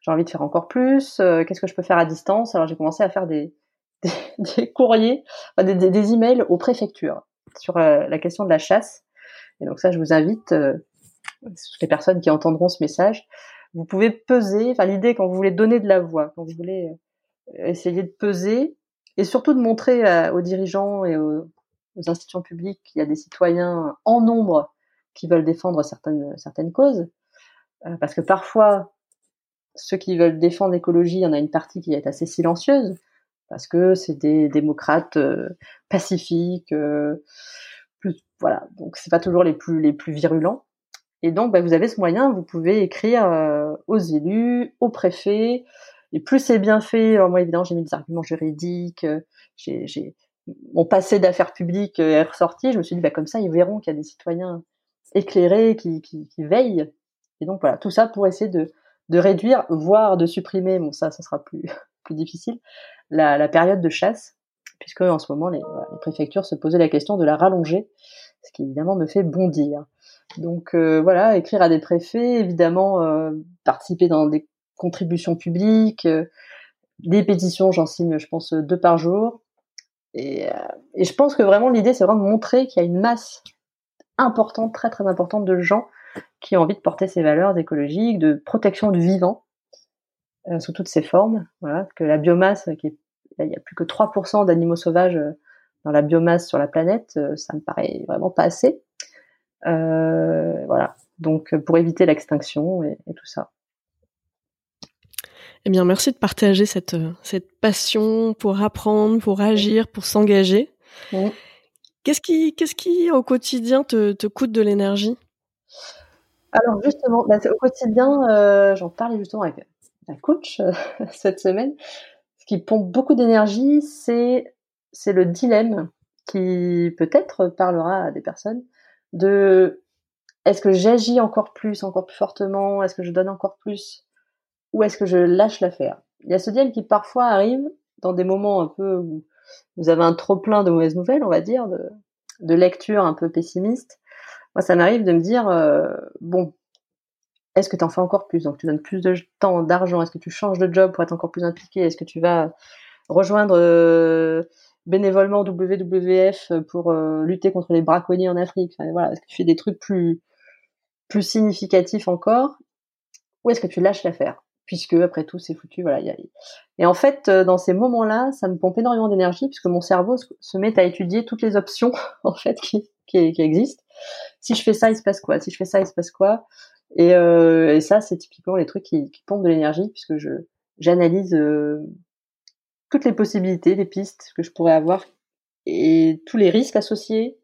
j'ai envie de faire encore plus. Euh, qu'est-ce que je peux faire à distance? Alors, j'ai commencé à faire des, [LAUGHS] des, des courriers, des, des, des, emails aux préfectures sur euh, la question de la chasse. Et donc ça, je vous invite, les personnes qui entendront ce message, vous pouvez peser. Enfin, l'idée quand vous voulez donner de la voix, quand vous voulez essayer de peser, et surtout de montrer aux dirigeants et aux, aux institutions publiques, il y a des citoyens en nombre qui veulent défendre certaines, certaines causes. Euh, parce que parfois, ceux qui veulent défendre l'écologie, il y en a une partie qui est assez silencieuse, parce que c'est des démocrates euh, pacifiques, euh, plus, voilà. Donc c'est pas toujours les plus les plus virulents. Et donc, bah, vous avez ce moyen, vous pouvez écrire aux élus, aux préfets. Et plus c'est bien fait, alors moi évidemment j'ai mis des arguments juridiques, j'ai mon passé d'affaires publiques est ressorti, je me suis dit, bah, comme ça, ils verront qu'il y a des citoyens éclairés qui, qui, qui, veillent. Et donc voilà, tout ça pour essayer de, de réduire, voire de supprimer, bon ça, ça sera plus, [LAUGHS] plus difficile, la, la période de chasse, puisque en ce moment, les, les, préfectures se posaient la question de la rallonger, ce qui évidemment me fait bondir. Donc euh, voilà, écrire à des préfets, évidemment, euh, participer dans des contributions publiques, des pétitions, j'en signe, je pense, deux par jour. Et, et je pense que vraiment l'idée, c'est vraiment de montrer qu'il y a une masse importante, très très importante de gens qui ont envie de porter ces valeurs écologiques, de protection du vivant euh, sous toutes ses formes. Voilà, que la biomasse, qui est, il y a plus que 3% d'animaux sauvages euh, dans la biomasse sur la planète, euh, ça me paraît vraiment pas assez. Euh, voilà, donc pour éviter l'extinction et, tout ça. Eh bien, merci de partager cette, cette passion pour apprendre, pour agir, pour s'engager. Qu'est-ce qui, qu'est-ce qui au quotidien te, te coûte de l'énergie? Alors justement, bah, au quotidien, euh, j'en parlais justement avec un coach euh, [LAUGHS] cette semaine. Ce qui pompe beaucoup d'énergie, c'est c'est le dilemme qui peut-être parlera à des personnes de est-ce que j'agis encore plus, encore plus fortement, est-ce que je donne encore plus, ou est-ce que je lâche l'affaire. Il y a ce dilemme qui parfois arrive dans des moments un peu où vous avez un trop plein de mauvaises nouvelles, on va dire, de, de lecture un peu pessimiste, moi ça m'arrive de me dire euh, bon, est-ce que tu en fais encore plus? Donc tu donnes plus de temps, d'argent, est-ce que tu changes de job pour être encore plus impliqué? Est-ce que tu vas rejoindre euh, bénévolement WWF pour euh, lutter contre les braconniers en Afrique? Voilà, est-ce que tu fais des trucs plus plus significatifs encore? Ou est-ce que tu lâches l'affaire? Puisque après tout c'est foutu voilà et en fait euh, dans ces moments-là ça me pompe énormément d'énergie puisque mon cerveau se met à étudier toutes les options [LAUGHS] en fait qui, qui, qui, existent. Si je fais ça il se passe quoi? Si je fais ça il se passe quoi? Et, euh, et ça c'est typiquement les trucs qui, qui pompent de l'énergie puisque je j'analyse euh, toutes les possibilités les pistes que je pourrais avoir et tous les risques associés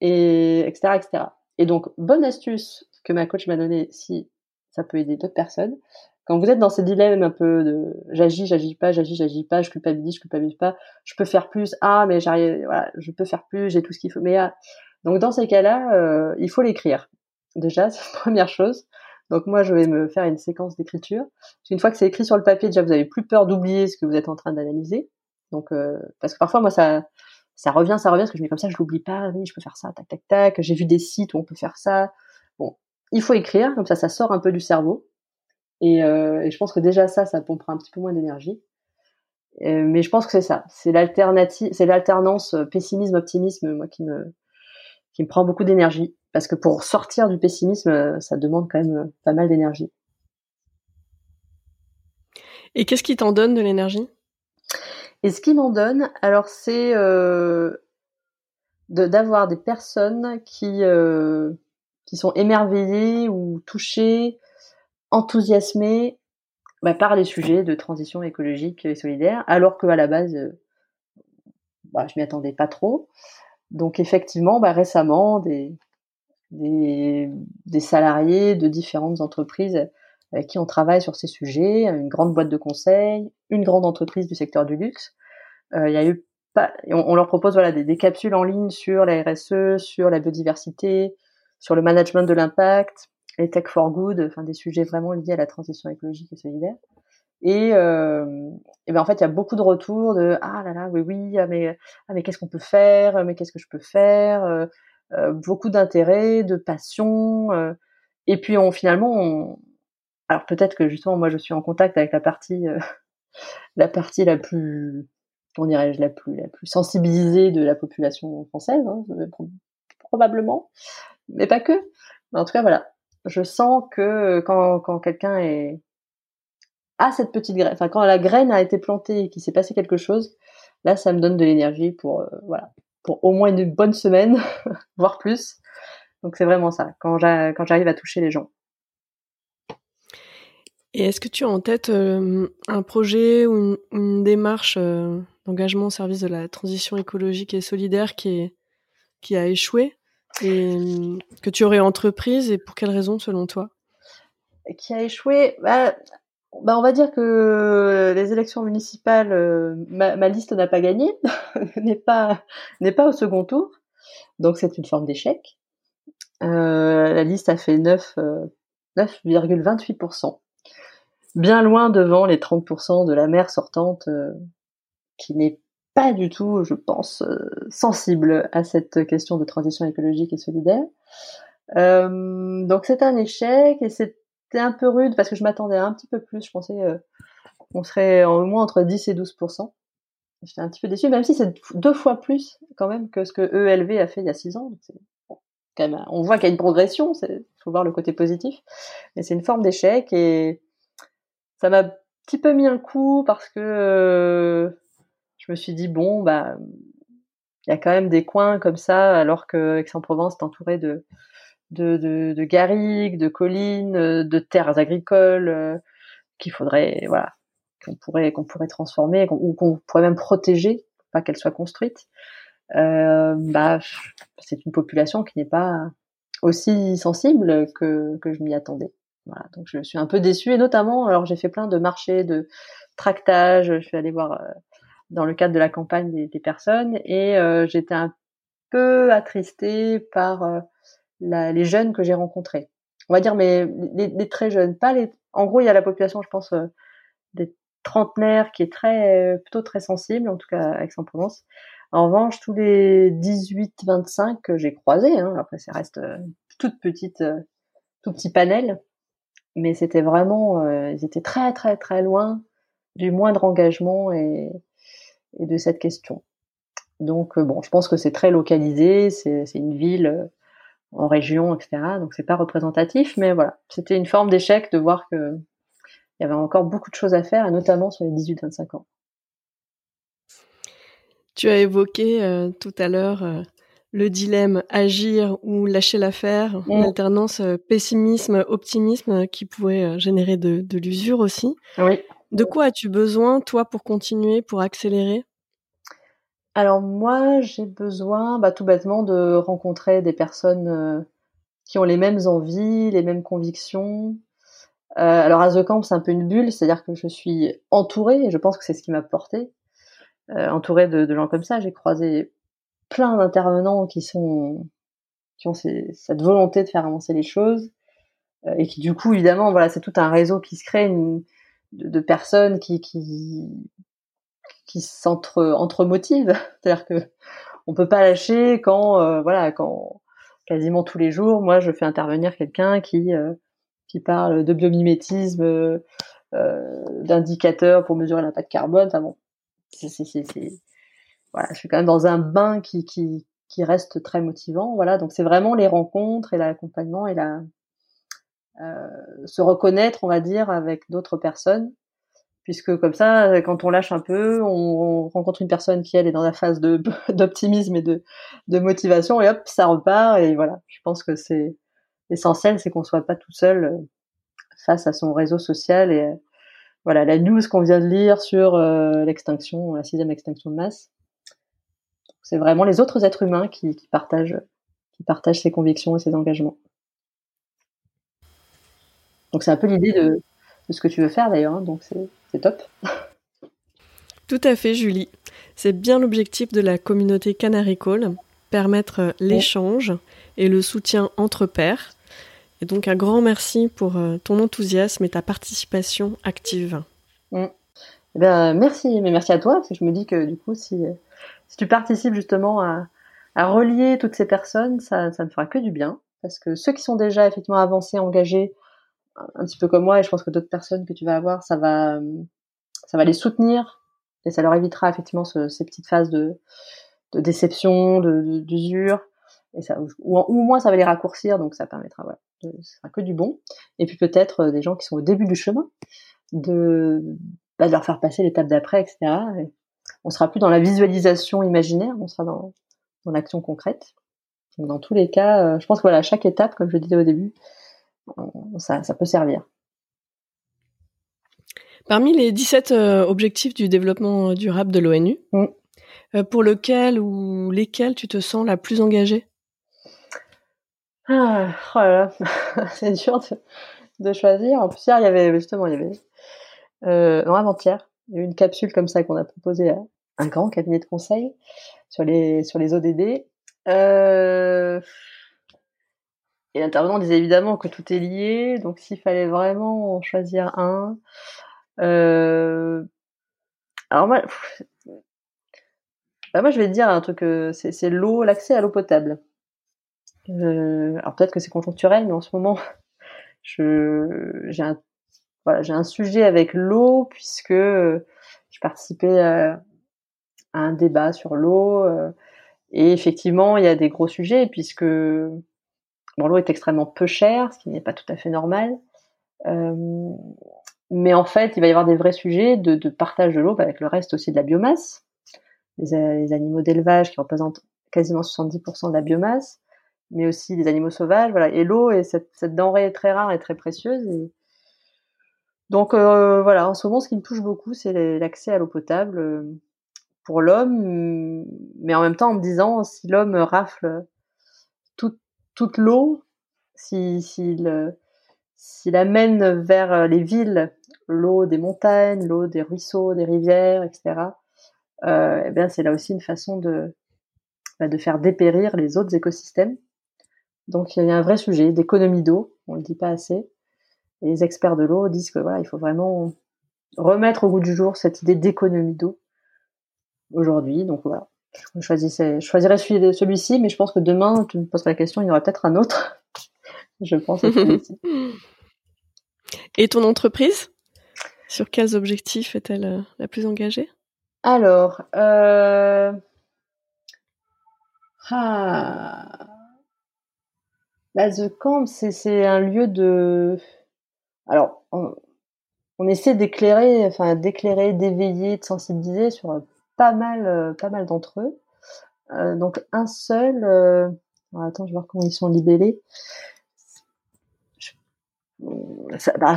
et etc etc et donc bonne astuce que ma coach m'a donnée si ça peut aider d'autres personnes quand vous êtes dans ces dilemmes un peu de j'agis, j'agis pas, j'agis, j'agis pas, je culpabilise, je culpabilise pas, je peux faire plus, ah mais j'arrive, voilà, je peux faire plus, j'ai tout ce qu'il faut. Mais ah. donc dans ces cas-là, euh, il faut l'écrire. Déjà, [LAUGHS] c'est la première chose. Donc moi, je vais me faire une séquence d'écriture. Une fois que c'est écrit sur le papier, déjà vous avez plus peur d'oublier ce que vous êtes en train d'analyser. Donc euh, parce que parfois moi ça ça revient, ça revient, parce que je mets comme ça, je l'oublie pas. Oui, je peux faire ça, tac tac tac. J'ai vu des sites où on peut faire ça. Bon, il faut écrire, comme ça, ça sort un peu du cerveau. Et, euh, et, je pense que déjà ça, ça pompera un petit peu moins d'énergie. Euh, mais je pense que c'est ça, c'est l'alternative, c'est l'alternance euh, pessimisme-optimisme, moi qui me qui me prend beaucoup d'énergie, parce que pour sortir du pessimisme, ça demande quand même pas mal d'énergie. Et qu'est-ce qui t'en donne de l'énergie? Et ce qui m'en donne, alors c'est euh, d'avoir des personnes qui qui sont émerveillées ou touchées enthousiasmé bah, par les sujets de transition écologique et solidaire, alors qu'à la base, euh, bah, je m'y attendais pas trop. Donc effectivement, bah, récemment, des, salariés de différentes entreprises avec qui on travaille sur ces sujets, une grande boîte de conseil, une grande entreprise du secteur du luxe. Euh, on, leur propose des, capsules en ligne sur la RSE, sur la biodiversité, sur le management de l'impact, les tech for good, enfin des sujets vraiment liés à la transition écologique et solidaire. Et, euh, et ben en fait, il y a beaucoup de retours de ah là là, oui oui, ah, mais ah mais qu'est-ce qu'on peut faire, mais qu'est-ce que je peux faire, euh, euh, beaucoup d'intérêt, de passion. Euh. et puis on finalement, on... alors peut-être que justement moi je suis en contact avec la partie euh, [LAUGHS] la partie la plus on dirais-je la plus la plus sensibilisée de la population française, hein, probablement, mais pas que. Mais en tout cas voilà, je sens que quand, quand quelqu'un est a cette petite graine, enfin quand la graine a été plantée et qu'il s'est passé quelque chose, là ça me donne de l'énergie pour euh, voilà pour au moins une bonne semaine, [LAUGHS] voire plus. Donc c'est vraiment ça quand j'arrive à toucher les gens. Et est-ce que tu as en tête euh, un projet ou une, démarche euh, d'engagement au service de la transition écologique et solidaire qui a échoué? Que tu aurais entreprise et pour quelles raisons selon toi? Qui a échoué? Bah, bah, on va dire que les élections municipales, euh, ma, liste n'a pas gagné, [LAUGHS] n'est pas pas au second tour, donc c'est une forme d'échec. Euh, la liste a fait 9 9,28%, euh, bien loin devant les 30% de la maire sortante, qui n'est pas du tout, je pense, euh, sensible à cette question de transition écologique et solidaire. Euh, donc c'est un échec et c'était un peu rude parce que je m'attendais un petit peu plus. Je pensais qu'on serait au moins entre 10 et 12% J'étais un petit peu déçue, même si c'est deux fois plus quand même que ce que ELV a fait il y a six ans. quand même, on voit qu'il y a une progression, il faut voir le côté positif. Mais c'est une forme d'échec et ça m'a un petit peu mis un coup parce que euh, je me suis dit, bon, bah, il y a quand même des coins comme ça, alors que Aix-en-Provence est entouré de, de, de, garrigues, de collines, de terres agricoles, euh, qu'il faudrait, voilà, qu'on pourrait qu'on pourrait transformer ou qu'on pourrait même protéger, pas qu'elle soit construite. Euh, bah, c'est une population qui n'est pas aussi sensible que, que je m'y attendais. Voilà, donc je suis un peu déçue et notamment, alors j'ai fait plein de marchés, de tractage, je suis allée voir euh, dans le cadre de la campagne des, personnes et euh, j'étais un peu attristée par euh, la, les jeunes que j'ai rencontrés. On va dire mais les, les, très jeunes, pas les. En gros, il y a la population, je pense, des trentenaire qui est très plutôt très sensible, en tout cas avec Aix-en-Provence. En revanche, tous les 18-25 que j'ai croisés, hein, après ça reste euh, toute petite, euh, tout petit panel, mais c'était vraiment, euh, ils étaient très très très loin du moindre engagement et, et de cette question. Donc bon, je pense que c'est très localisé, c'est une ville en région, etc. Donc c'est pas représentatif, mais voilà, c'était une forme d'échec de voir que il y avait encore beaucoup de choses à faire, et notamment sur les 18-25 ans. Tu as évoqué euh, tout à l'heure euh, le dilemme agir ou lâcher l'affaire, mmh. l'alternance euh, pessimisme-optimisme qui pouvait générer de, de l'usure aussi. Oui. De quoi as-tu besoin, toi, pour continuer, pour accélérer? Alors moi, j'ai besoin bah, tout bêtement de rencontrer des personnes qui ont les mêmes envies, les mêmes convictions, euh, alors à The Camp, c'est un peu une bulle, c'est-à-dire que je suis entourée, et je pense que c'est ce qui m'a porté, euh, entourée de, gens comme ça. J'ai croisé plein d'intervenants qui sont qui ont cette volonté de faire avancer les choses euh, et qui du coup évidemment voilà c'est tout un réseau qui se crée de, personnes qui qui qui s'entre entre motivent [LAUGHS] c'est-à-dire que on peut pas lâcher quand euh, voilà quand quasiment tous les jours moi je fais intervenir quelqu'un qui euh, qui parle de biomimétisme, euh, d'indicateurs pour mesurer l'impact carbone. Enfin bon, c'est, voilà, je suis quand même dans un bain qui, qui, qui reste très motivant. Voilà, donc c'est vraiment les rencontres et l'accompagnement et la se reconnaître, on va dire, avec d'autres personnes, puisque comme ça, quand on lâche un peu, on, rencontre une personne qui elle est dans la phase de [LAUGHS] d'optimisme et de, de motivation, et hop, ça repart. Et voilà, je pense que c'est l'essentiel, c'est qu'on soit pas tout seul euh, face à son réseau social et euh, voilà la news qu'on vient de lire sur euh, l'extinction, la sixième extinction de masse. C'est vraiment les autres êtres humains qui, partagent, qui partagent ses convictions et ses engagements. Donc c'est un peu l'idée de, ce que tu veux faire d'ailleurs, hein, donc c'est top. [LAUGHS] Tout à fait, Julie. C'est bien l'objectif de la communauté Canary Call, permettre l'échange et le soutien entre pairs et donc un grand merci pour euh, ton enthousiasme et ta participation active. Mm. Eh merci, mais merci à toi, parce que je me dis que du coup, si, si tu participes justement à, à relier toutes ces personnes, ça, ça ne fera que du bien, parce que ceux qui sont déjà effectivement avancés, engagés, un petit peu comme moi, et je pense que d'autres personnes que tu vas avoir, ça va, ça va les soutenir, et ça leur évitera effectivement ces petites phases de, de déception, d'usure, et ça, ou, au moins ça va les raccourcir, donc ça permettra, voilà, ce sera que du bon. Et puis peut-être euh, des gens qui sont au début du chemin, de, bah, de leur faire passer l'étape d'après, etc. Et on sera plus dans la visualisation imaginaire, on sera dans, dans l'action concrète. Donc dans tous les cas, euh, je pense que voilà, chaque étape, comme je disais au début, ça, ça peut servir. Parmi les 17 euh, objectifs du développement durable de l'ONU, mm. pour lequel ou lesquels tu te sens la plus engagée? Ah, oh là là, [LAUGHS] c'est dur de, de, choisir. En plus, hier, il y avait justement, il y avait, euh, non, avant-hier, il y a eu une capsule comme ça qu'on a proposée à un grand cabinet de conseil sur les, sur les ODD. Euh, et l'intervenant disait évidemment que tout est lié, donc s'il fallait vraiment en choisir un, euh, alors moi, bah moi je vais te dire un truc, euh, c'est l'eau, l'accès à l'eau potable. Euh, alors peut-être que c'est conjoncturel, mais en ce moment, [LAUGHS] je j'ai un voilà, j'ai un sujet avec l'eau puisque je participais à, un débat sur l'eau et effectivement il y a des gros sujets puisque l'eau est extrêmement peu chère, ce qui n'est pas tout à fait normal. mais en fait, il va y avoir des vrais sujets de, partage de l'eau avec le reste aussi de la biomasse, les, les animaux d'élevage qui représentent quasiment 70% de la biomasse, mais aussi des animaux sauvages. Voilà. Et l'eau est cette, denrée très rare et très précieuse. Et... Donc euh, voilà, en ce moment, ce qui me touche beaucoup, c'est l'accès à l'eau potable euh, pour l'homme, mais en même temps en me disant, si l'homme rafle toute, l'eau, s'il si, s'il amène vers les villes l'eau des montagnes, l'eau des ruisseaux, des rivières, etc., euh, eh bien c'est là aussi une façon de, bah, de faire dépérir les autres écosystèmes. Donc il y a un vrai sujet d'économie d'eau, on le dit pas assez. Et les experts de l'eau disent que voilà, il faut vraiment remettre au goût du jour cette idée d'économie d'eau aujourd'hui. Donc voilà, je, choisissais, je choisirais celui-ci, mais je pense que demain, tu me poses la question, il y aura peut-être un autre. [LAUGHS] je pense. [LAUGHS] Et ton entreprise? Sur quels objectifs est-elle euh, la plus engagée? Alors, euh... ah bah, The Camp, c'est un lieu de. Alors, on, essaie d'éclairer, enfin d'éclairer, d'éveiller, de sensibiliser sur pas mal, euh, pas mal d'entre eux. Euh, donc un seul. Euh... attends, je vais voir comment ils sont libellés. bah,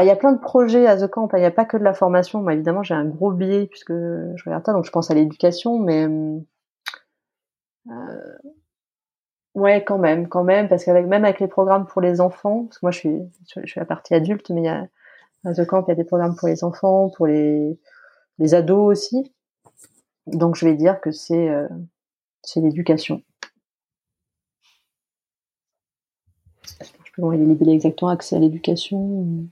il y a plein de projets à The Camp. Hein. Il n'y a pas que de la formation. Évidemment, j'ai un gros biais puisque je regarde ça, donc je pense à l'éducation, mais euh, Ouais, quand même, quand même, parce qu'avec même avec les programmes pour les enfants, parce que moi je suis je, suis la partie adulte, mais il y a à The Camp il y a des programmes pour les enfants, pour les les ados aussi. Donc je vais dire que c'est euh, c'est l'éducation. Je comment il est libellé exactement, accès à l'éducation.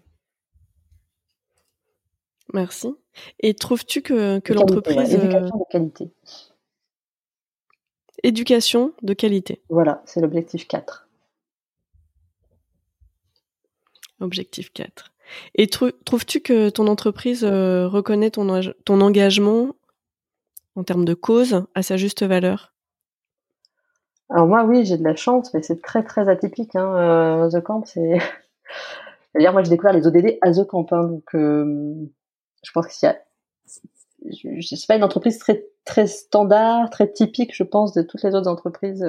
Merci. Et trouves-tu que, que l'entreprise... éducation de qualité. Éducation de qualité. Voilà, c'est l'objectif 4. Objectif 4. Et trouves-tu que ton entreprise euh, reconnaît ton, engagement en termes de cause à sa juste valeur? Alors moi, oui, j'ai de la chance, mais c'est très très atypique. Hein. Euh, The Camp, c'est... [LAUGHS] D'ailleurs, moi, j'ai découvert les ODD à The Camp, hein, donc euh, je pense qu'il y a sais pas une entreprise très très standard, très typique, je pense, de toutes les autres entreprises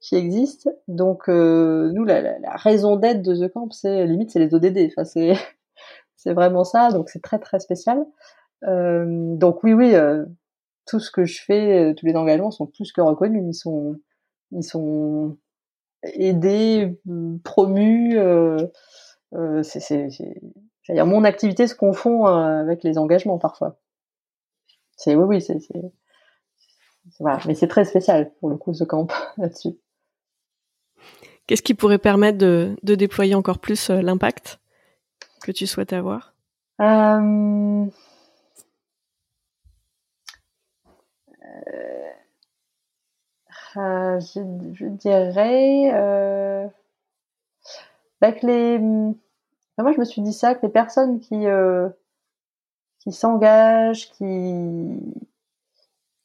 qui existent. Donc euh, nous, la, raison d'être de The Camp, c'est limite, c'est les ODD. C'est [LAUGHS] c'est vraiment ça. Donc c'est très très spécial. Euh, donc oui, oui, euh, tout ce que je fais, tous les engagements sont plus que reconnus. Ils sont ils sont aidés, promus. c'est c'est c'est-à-dire mon activité se confond avec les engagements parfois. C'est oui, oui, c'est voilà, mais c'est très spécial pour le coup ce camp [LAUGHS] là-dessus. Qu'est-ce qui pourrait permettre de, déployer encore plus euh, l'impact que tu souhaites avoir? Euh... Euh, je, dirais euh, avec les. moi, je me suis dit ça que les personnes qui qui s'engagent, qui,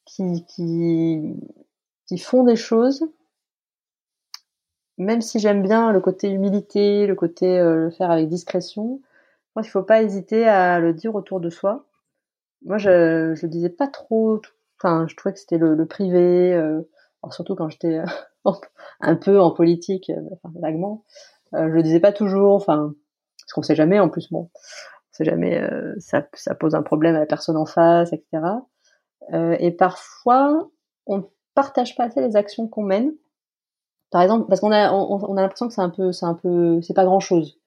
qui, qui font des choses, même si j'aime bien le côté humilité, le côté euh, le faire avec discrétion, je pense qu'il faut pas hésiter à le dire autour de soi. Moi, je je disais pas trop, enfin, je trouvais que c'était le, le, privé, euh, surtout quand j'étais euh, [LAUGHS] un peu en politique, euh, enfin, vaguement, je le disais pas toujours, enfin, parce qu'on sait jamais en plus, bon sait jamais, euh, ça, ça, pose un problème à la personne en face, etc. Euh, et parfois, on partage pas assez les actions qu'on mène. Par exemple, parce qu'on a, on, on a l'impression que c'est un peu, c'est un peu, c'est pas grand chose.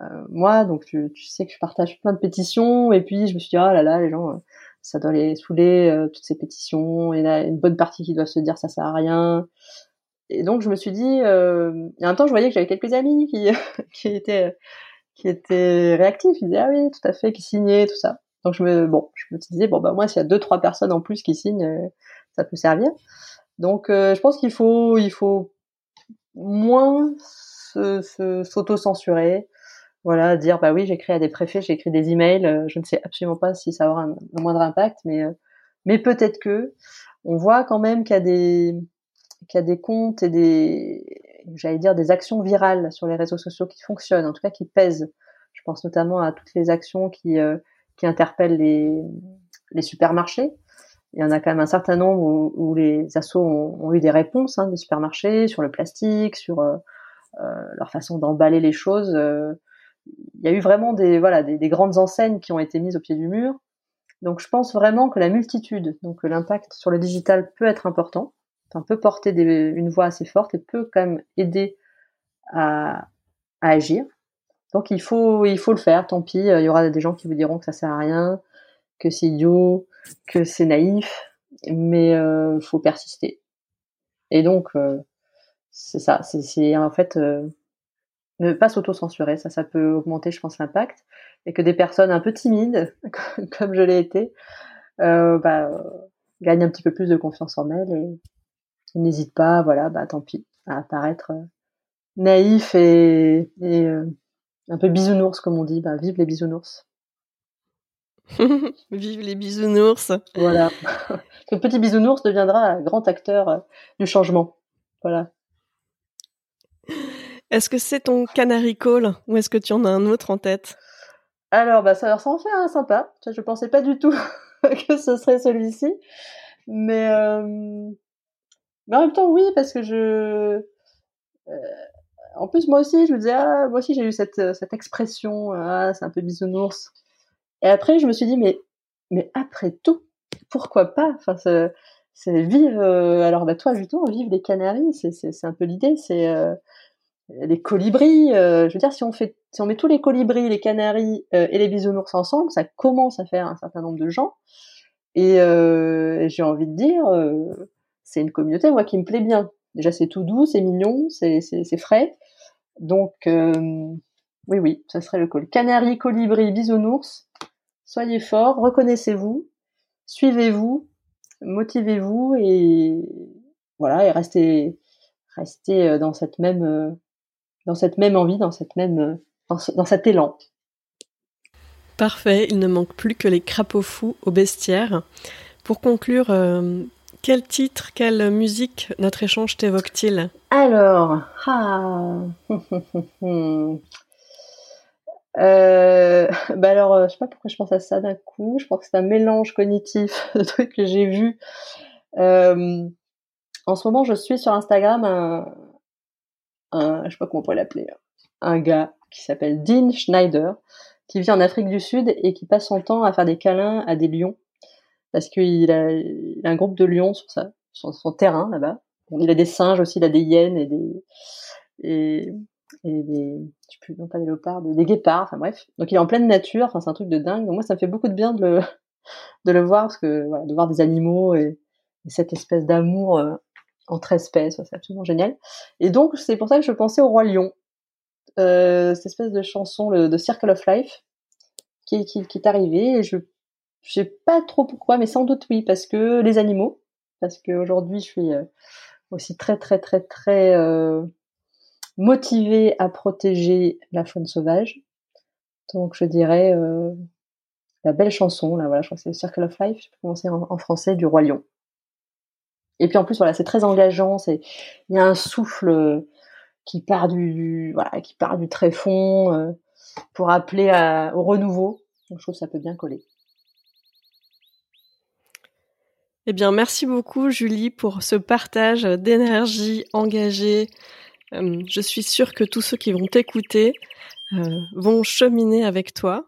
Euh, moi, donc tu, tu, sais que je partage plein de pétitions, et puis je me suis dit, oh là là, les gens, euh, ça doit les saouler, euh, toutes ces pétitions, et là, une bonne partie qui doivent se dire ça sert à rien. Et donc je me suis dit, euh, et en même temps, je voyais que j'avais quelques amis qui, [LAUGHS] qui étaient qui était réactif, il disait ah oui, tout à fait, qui signait, tout ça. Donc je me bon, je me disais bon bah moi s'il y a deux trois personnes en plus qui signent, euh, ça peut servir. Donc euh, je pense qu'il faut il faut moins s'auto-censurer. Voilà, dire bah oui, j'écris à des préfets, j'ai écrit des emails, euh, je ne sais absolument pas si ça aura un, moindre impact, mais euh, mais peut-être que on voit quand même qu'il y a des qu'il y a des comptes et des j'allais dire des actions virales sur les réseaux sociaux qui fonctionnent, en tout cas qui pèsent. Je pense notamment à toutes les actions qui euh, qui interpellent les les supermarchés. Il y en a quand même un certain nombre où, les assos ont, eu des réponses hein, des supermarchés sur le plastique, sur leur façon d'emballer les choses il y a eu vraiment des voilà des, grandes enseignes qui ont été mises au pied du mur. Donc je pense vraiment que la multitude, donc l'impact sur le digital peut être important, enfin, peut porter une voix assez forte et peut quand même aider à, agir. Donc il faut il faut le faire. Tant pis, il y aura des gens qui vous diront que ça sert à rien, que c'est idiot, que c'est naïf, mais euh, faut persister. Et donc euh, c'est ça, c'est en fait euh, ne pas s'auto-censurer, ça, peut augmenter, je pense, l'impact, et que des personnes un peu timides, [LAUGHS] comme je l'ai été, bah, gagnent un petit peu plus de confiance en elles et, n'hésitent pas, voilà, bah tant pis, à paraître euh, naïf et, un peu bisounours, comme on dit, bah, vive les bisounours. [LAUGHS] vive les bisounours. Voilà. [LAUGHS] Ce petit bisounours deviendra un grand acteur du changement. Voilà. Est-ce que c'est ton canary call ou est-ce que tu en as un autre en tête? Alors, bah, ça, ça en fait un sympa. Je pensais pas du tout [LAUGHS] que ce serait celui-ci. Mais, euh... mais en même temps, oui, parce que je. Euh... En plus, moi aussi, je me disais, ah, moi aussi, j'ai eu cette, cette expression, ah, c'est un peu bisounours. Et après, je me suis dit, mais, mais après tout, pourquoi pas? Enfin, c'est vive. Euh, alors, bah, toi, justement, vive les Canaries, c'est un peu l'idée. C'est euh, les colibris, euh, je veux dire, si on fait, si on met tous les colibris, les canaris euh, et les bisounours ensemble, ça commence à faire un certain nombre de gens. Et euh, j'ai envie de dire, c'est une communauté moi qui me plaît bien. Déjà, c'est tout doux, c'est mignon, c'est frais. Donc, oui, oui, ça serait le col. Canari, colibri, bisounours, soyez forts, reconnaissez-vous, suivez-vous, motivez-vous et voilà, et restez, restez dans cette même dans cette même envie, dans cette même, dans, cet élan. Parfait, il ne manque plus que les crapauds fous au bestiaire. Pour conclure, euh, quel titre, quelle musique notre échange t'évoque-t-il? Alors, ah, [LAUGHS] euh, [LAUGHS] bah alors, euh, je sais pas pourquoi je pense à ça d'un coup. Je pense que c'est un mélange cognitif [LAUGHS] de trucs que j'ai vus. en ce moment, je suis sur Instagram un, un, je sais pas comment on pourrait l'appeler, un gars qui s'appelle Dean Schneider, qui vit en Afrique du Sud et qui passe son temps à faire des câlins à des lions, parce qu'il a, il a un groupe de lions sur, sa, sur son terrain là-bas. il a des singes aussi, il a des hyènes et des et, et des, je sais plus, non pas des léopards, des, guépards, enfin bref. Donc il est en pleine nature, enfin c'est un truc de dingue. Donc moi ça me fait beaucoup de bien de le, [LAUGHS] de le voir parce que voilà, de voir des animaux et, et cette espèce d'amour euh, entre espèces, c'est absolument génial. Et donc c'est pour ça que je pensais au roi lion, euh, cette espèce de chanson le, de Circle of Life qui, qui, qui est arrivée et je je sais pas trop pourquoi, mais sans doute oui parce que les animaux, parce qu'aujourd'hui je suis euh, aussi très très très très euh, motivée à protéger la faune sauvage. Donc je dirais euh, la belle chanson là, voilà, je crois que c'est Circle of Life, je peux commencer en, français du roi lion. Et puis en plus, voilà, c'est très engageant. Il y a un souffle euh, qui part du, voilà, qui part du tréfonds euh, pour appeler au renouveau. Donc, je trouve que ça peut bien coller. Eh bien, merci beaucoup, Julie, pour ce partage d'énergie engagée. Euh, je suis sûre que tous ceux qui vont t'écouter vont cheminer avec toi.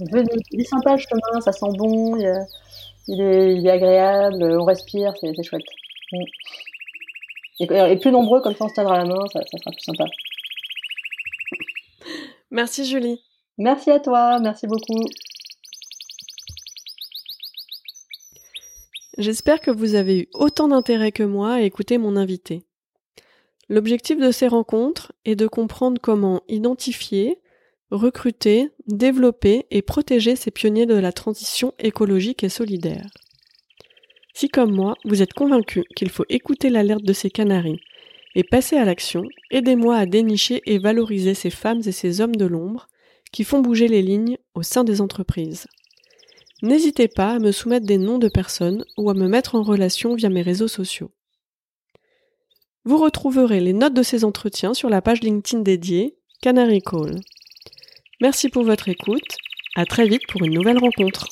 Venez, il est sympa le chemin, ça sent bon il est, agréable, on respire, c'est chouette. Mm. Et, plus nombreux, comme ça on se tiendra la main, ça, ça sera plus sympa. Merci Julie. Merci à toi, merci beaucoup. J'espère que vous avez eu autant d'intérêt que moi à écouter mon invité. L'objectif de ces rencontres est de comprendre comment identifier, recruter, développer et protéger ces pionniers de la transition écologique et solidaire. Si comme moi, vous êtes convaincu qu'il faut écouter l'alerte de ces canaris et passez à l'action, aidez-moi à dénicher et valoriser ces femmes et ces hommes de l'ombre qui font bouger les lignes au sein des entreprises. N'hésitez pas à me soumettre des noms de personnes ou à me mettre en relation via mes réseaux sociaux. Vous retrouverez les notes de ces entretiens sur la page LinkedIn dédiée Canary Call. Merci pour votre écoute. À très vite pour une nouvelle rencontre.